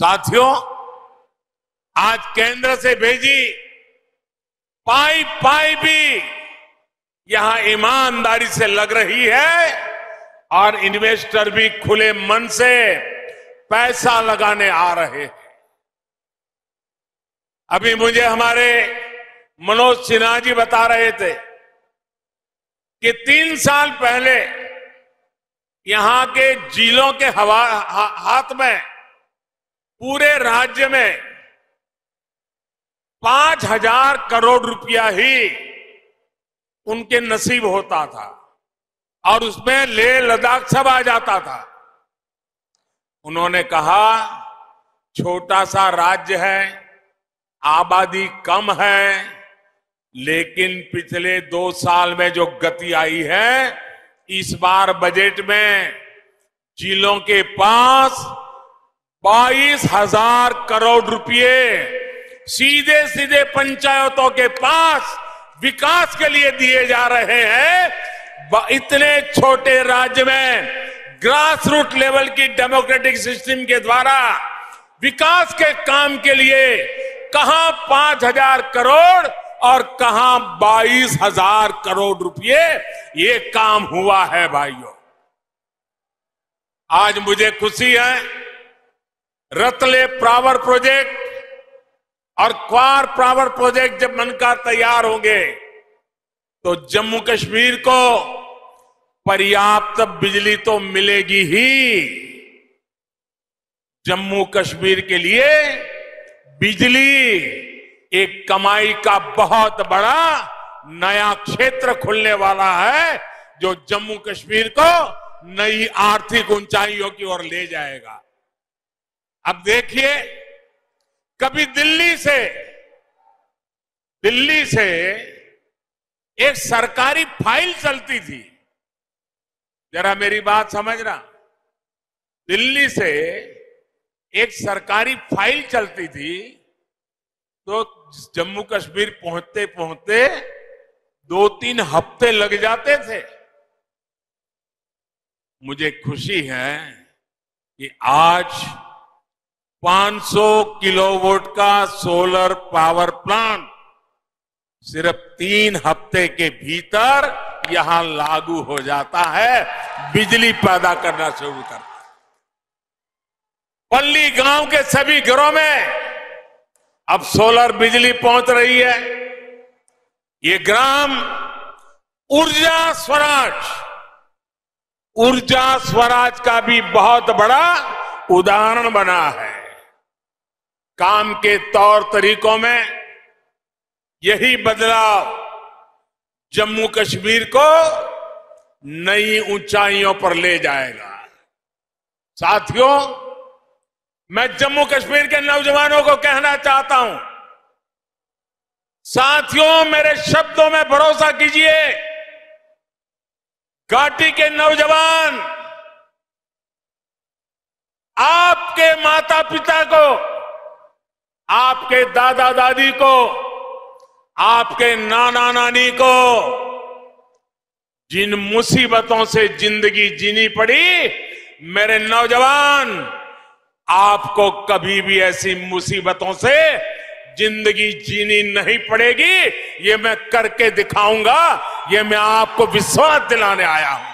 साथियों आज केंद्र से भेजी पाई पाई भी यहाँ ईमानदारी से लग रही है और इन्वेस्टर भी खुले मन से पैसा लगाने आ रहे हैं। अभी मुझे हमारे मनोज सिन्हा जी बता रहे थे कि तीन साल पहले यहाँ के जिलों के हवा हा, हाथ में पूरे राज्य में पाँच हज़ार करोड़ रुपया ही उनके नसीब होता था और उसमें लेह लद्दाख सब आ जाता था। उन्होंने कहा, छोटा सा राज्य है, आबादी कम है, लेकिन पिछले दो साल में जो गति आई है, इस बार बजट में जिलों के पास बाईस हज़ार करोड़ रुपए सीधे सीधे पंचायतों के पास विकास के लिए दिए जा रहे हैं। इतने छोटे राज्य में ग्रास रूट लेवल की डेमोक्रेटिक सिस्टम के द्वारा विकास के काम के लिए कहा पाँच हज़ार करोड़ और कहा बाईस हज़ार करोड़ रुपए ये काम हुआ है भाइयों। आज मुझे खुशी है रतले प्रावर प्रोजेक्ट और क्वार प्रावर प्रोजेक्ट जब बनकर तैयार होंगे तो जम्मू कश्मीर को पर्याप्त बिजली तो मिलेगी ही। जम्मू कश्मीर के लिए बिजली एक कमाई का बहुत बड़ा नया क्षेत्र खुलने वाला है, जो जम्मू कश्मीर को नई आर्थिक ऊंचाइयों की ओर ले जाएगा। अब देखिए, कभी दिल्ली से दिल्ली से एक सरकारी फ़ाइल चलती थी। जरा मेरी बात समझना। दिल्ली से एक सरकारी फ़ाइल चलती थी तो जम्मू कश्मीर पहुँचते पहुँचते दो तीन हफ़्ते लग जाते थे। मुझे खुशी है कि आज 500 किलोवाट का सोलर पावर प्लांट सिर्फ़ तीन हफ़्ते के भीतर यहाँ लागू हो जाता है, बिजली पैदा करना शुरू करता पल्ली गाँव के सभी घरों में अब सोलर बिजली पहुँच रही है। ये ग्राम ऊर्जा स्वराज ऊर्जा स्वराज का भी बहुत बड़ा उदाहरण बना है। काम के तौर तरीकों में यही बदलाव जम्मू कश्मीर को नई ऊंचाइयों पर ले जाएगा। साथियों, मैं जम्मू कश्मीर के नौजवानों को कहना चाहता हूँ, साथियों, मेरे शब्दों में भरोसा कीजिए, घाटी के नौजवान, आपके माता पिता को आपके दादा दादी को, आपके नाना नानी को, जिन मुसीबतों से ज़िंदगी जीनी पड़ी, मेरे नौजवान, आपको कभी भी ऐसी मुसीबतों से ज़िंदगी जीनी नहीं पड़ेगी। ये मैं करके दिखाऊँगा, ये मैं आपको विश्वास दिलाने आया हूँ।